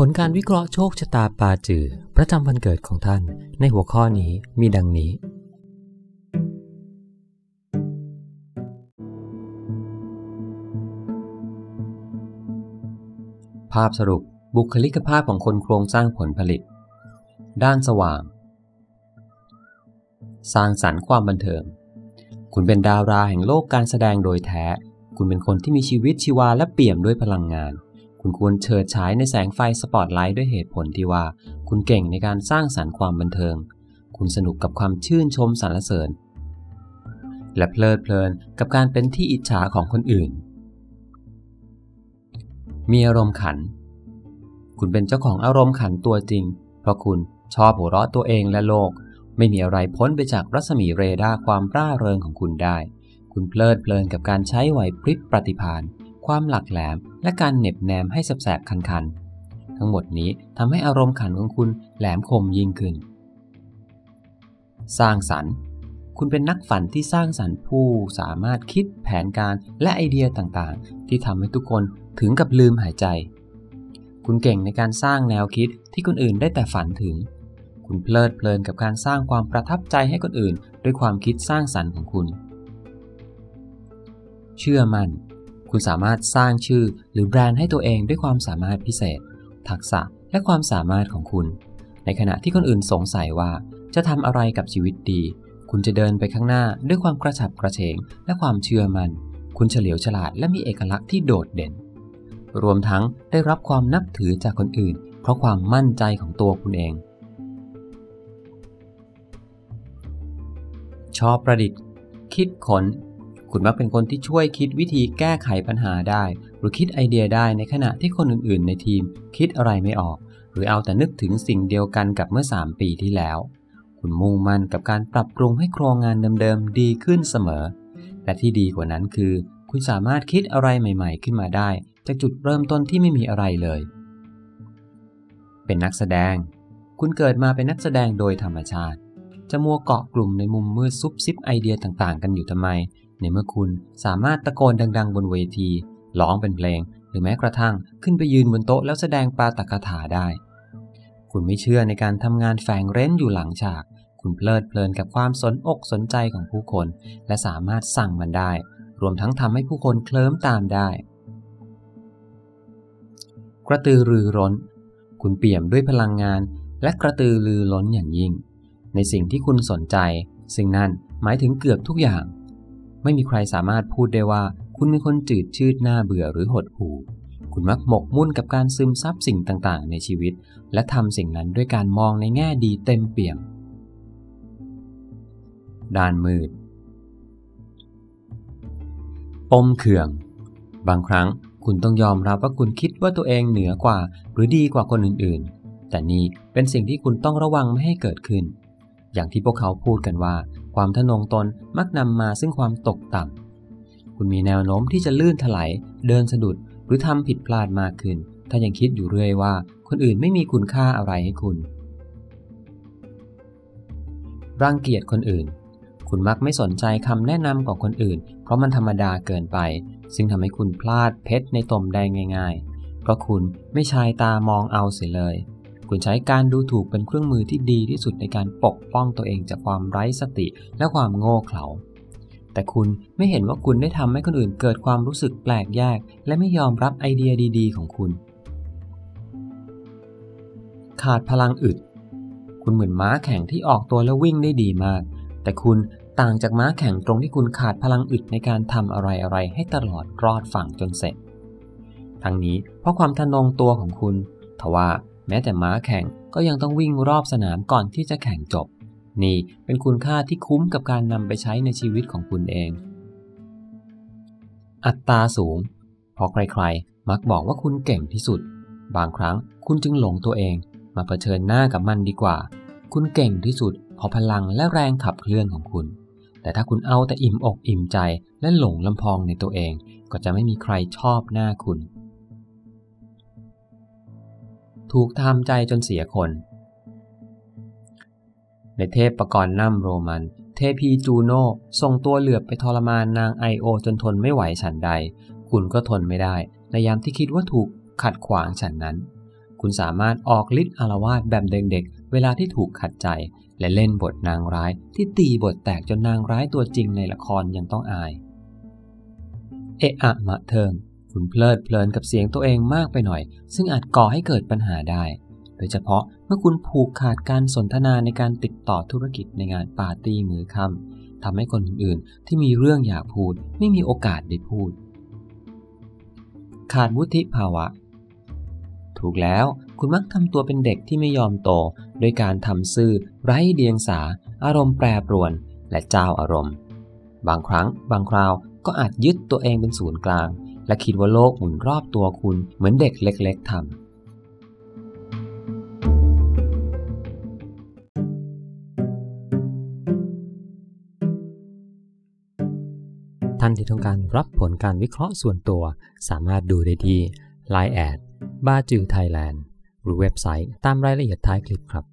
ผลการวิเคราะห์โชคชะตาปาจือ ประจำวันเกิดของท่านในหัวข้อนี้มีดังนี้ ภาพสรุปบุคลิกภาพของคนโครงสร้างผลผลิต ด้านสว่าง สร้างสรรค์ความบันเทิง คุณเป็นดาราแห่งโลกการแสดงโดยแท้ คุณเป็นคนที่มีชีวิตชีวาและเปี่ยมด้วยพลังงาน คุณควรเฉิดฉายในแสงไฟสปอตไลท์ด้วยเหตุผลที่ว่า คุณเก่งในการสร้างสรรค์ความบันเทิง คุณสนุกกับความชื่นชมสรรเสริญ และเพลิดเพลินกับการเป็นที่อิจฉาของคนอื่น มีอารมณ์ขัน คุณเป็นเจ้าของอารมณ์ขันตัวจริง เพราะคุณชอบหัวเราะตัวเองและโลก ไม่มีอะไรพ้นไปจากรัศมีเรดาร์ความร่าเริงของคุณได้ คุณเพลิดเพลินกับการใช้ไหวพริบปฏิภาณ ความหลักแหลม และการเหน็บแนมให้แสบๆคันๆ ทั้งหมดนี้ทำให้อารมณ์ขันของคุณแหลมคมยิ่งขึ้น สร้างสรรค์ คุณเป็นนักฝันที่สร้างสรรค์ผู้สามารถคิดแผนการและไอเดียต่างๆ ที่ทำให้ทุกคนถึงกับลืมหายใจ คุณเก่งในการสร้างแนวคิดที่คนอื่นได้แต่ฝันถึง คุณเพลิดเพลินกับการสร้างความประทับใจให้คนอื่น ด้วยความคิดสร้างสรรค์ของคุณ เชื่อมัน่น คุณสามารถสร้างชื่อหรือแบรนด์ให้ตัวเองด้วยความสามารถพิเศษ ทักษะและความสามารถของคุณ ในขณะที่คนอื่นสงสัยว่า จะทำอะไรกับชีวิตดี คุณจะเดินไปข้างหน้าด้วยความกระฉับกระเฉง และความเชื่อมัน่น คุณเฉลียวฉลาดและมีเอกลักษณ์ที่โดดเด่น รวมทั้งได้รับความนับถือจากคนอื่น เพราะความมั่นใจของตัวคุณเอง ชอบประดิษฐ์ คิดขน คุณมักเป็นคนที่ช่วยคิดวิธีแก้ไขปัญหาได้ หรือคิดไอเดียได้ในขณะที่คนอื่นๆ ในทีมคิดอะไรไม่ออก หรือเอาแต่นึกถึงสิ่งเดียวกันกับเมื่อ 3 ปีที่แล้ว คุณมุ่งมั่นกับการปรับปรุงให้โครงงานเดิมๆดีขึ้นเสมอ และที่ดีกว่านั้นคือ คุณสามารถคิดอะไรใหม่ ๆ ขึ้นมาได้ จากจุดเริ่มต้นที่ไม่มีอะไรเลย เป็นนักแสดง คุณเกิดมาเป็นนักแสดงโดยธรรมชาติ จะมัวเกาะกลุ่มในมุมมืดซุบซิบไอเดียต่างๆ กันอยู่ทำไม ในเมื่อคุณสามารถตะโกนดัง ๆ บนเวทีร้องเป็นเพลง หรือแม้กระทั่งขึ้นไปยืนบนโต๊ะแล้วแสดงปาตกถาได้ คุณไม่เชื่อในการทำงานแฝงเร้นอยู่หลังฉาก คุณเพลิดเพลินกับความสนอกสนใจของผู้คน และสามารถสั่งมันได้ รวมทั้งทำให้ผู้คนเคลิ้มตามได้ กระตือรือร้น คุณเปี่ยมด้วยพลังงาน และกระตือรือร้นอย่างยิ่ง ในสิ่งที่คุณสนใจ ซึ่งนั่นหมายถึงเกือบทุกอย่าง ไม่มีใครสามารถพูดได้ว่า คุณเป็นคนจืดชืดหน้าเบื่อหรือหดหู่ คุณมักหมกมุ่นกับการซึมซับสิ่งต่างๆ ในชีวิต และทำสิ่งนั้นด้วยการมองในแง่ดีเต็มเปี่ยม ด้านมืด ปมเขื่อง บางครั้งคุณต้องยอมรับว่าคุณคิดว่าตัวเองเหนือกว่า หรือดีกว่าคนอื่นๆ แต่นี่เป็นสิ่งที่คุณต้องระวังไม่ให้เกิดขึ้น อย่างที่พวกเขาพูดกันว่า ความทะนงตนมักนำมาซึ่งความตกต่ำ คุณมีแนวโน้มที่จะลื่นถลายเดินสะดุดหรือทำผิดพลาดมากขึ้น ถ้ายังคิดอยู่เรื่อยว่า คนอื่นไม่มีคุณค่าอะไรให้คุณ รังเกียจคนอื่น คุณมักไม่สนใจคำแนะนำของคนอื่น เพราะมันธรรมดาเกินไป ซึ่งทำให้คุณพลาดเพชรในตมได้ง่าย ๆ เพราะคุณไม่ชายตามองเอาเสียเลย คุณใช้การดูถูกเป็นเครื่องมือที่ดีที่สุดในการปกป้องตัวเองจากความไร้สติและความโง่เขลา แต่คุณไม่เห็นว่าคุณได้ทำให้คนอื่นเกิดความรู้สึกแปลกแยก และไม่ยอมรับไอเดียดี ๆ ของคุณ ขาดพลังอึด คุณเหมือนม้าแข่งที่ออกตัวแล้ววิ่งได้ดีมาก แต่คุณต่างจากม้าแข่งตรงที่คุณขาดพลังอึดในการทำอะไรๆให้ตลอดรอดฝั่งจนเสร็จ ทั้งนี้เพราะความทะนงตัวของคุณทว่า แม้แต่ม้าแข่งก็ยังต้องวิ่งรอบสนามก่อนที่จะแข่งจบ นี่เป็นคุณค่าที่คุ้มกับการนำไปใช้ในชีวิตของคุณเอง อัตราสูง เพราะใครๆ มักบอกว่าคุณเก่งที่สุด บางครั้งคุณจึงหลงตัวเอง มาเผชิญหน้ากับมันดีกว่า คุณเก่งที่สุดเพราะพลังและแรงขับเคลื่อนของคุณ แต่ถ้าคุณเอาแต่อิ่มอกอิ่มใจและหลงลำพองในตัวเอง ก็จะไม่มีใครชอบหน้าคุณ ถูกทำใจจนเสียคน ในเทพประกรณ์น้ำโรมัน เทพีจูโน่ส่งตัวเหลือบไปทรมานนางไอโอจนทนไม่ไหวฉันใด คุณก็ทนไม่ได้ในยามที่คิดว่าถูกขัดขวางฉันนั้น คุณสามารถออกฤทธิ์อารวาสแบบเด็กๆ เวลาที่ถูกขัดใจ และเล่นบทนางร้ายที่ตีบทแตกจนนางร้ายตัวจริงในละครยังต้องอาย เอะอะมะเทิง คุณเพลิดเพลินกับเสียงตัวเองมากไปหน่อย ซึ่งอาจก่อให้เกิดปัญหาได้ โดยเฉพาะเมื่อคุณผูกขาดการสนทนาในการติดต่อธุรกิจในงานปาร์ตี้มือค่ำทำให้คนอื่นๆ ที่มีเรื่องอยากพูด ไม่มีโอกาสได้พูด ขาดวุฒิภาวะ ถูกแล้วคุณมักทำตัวเป็นเด็กที่ไม่ยอมโตโดยการทำซื่อไร้เดียงสา อารมณ์แปรปรวน และเจ้าอารมณ์ บางครั้ง บางคราวก็อาจยึดตัวเองเป็นศูนย์กลาง และคิดว่าโลกหมุนรอบตัวคุณเหมือนเด็กเล็ก ๆทำท่านที่ต้องการรับผลการวิเคราะห์ส่วนตัว สามารถดูได้ที่ Line @ บาจือไทยแลนด์หรือเว็บไซต์ตามรายละเอียดท้ายคลิปครับ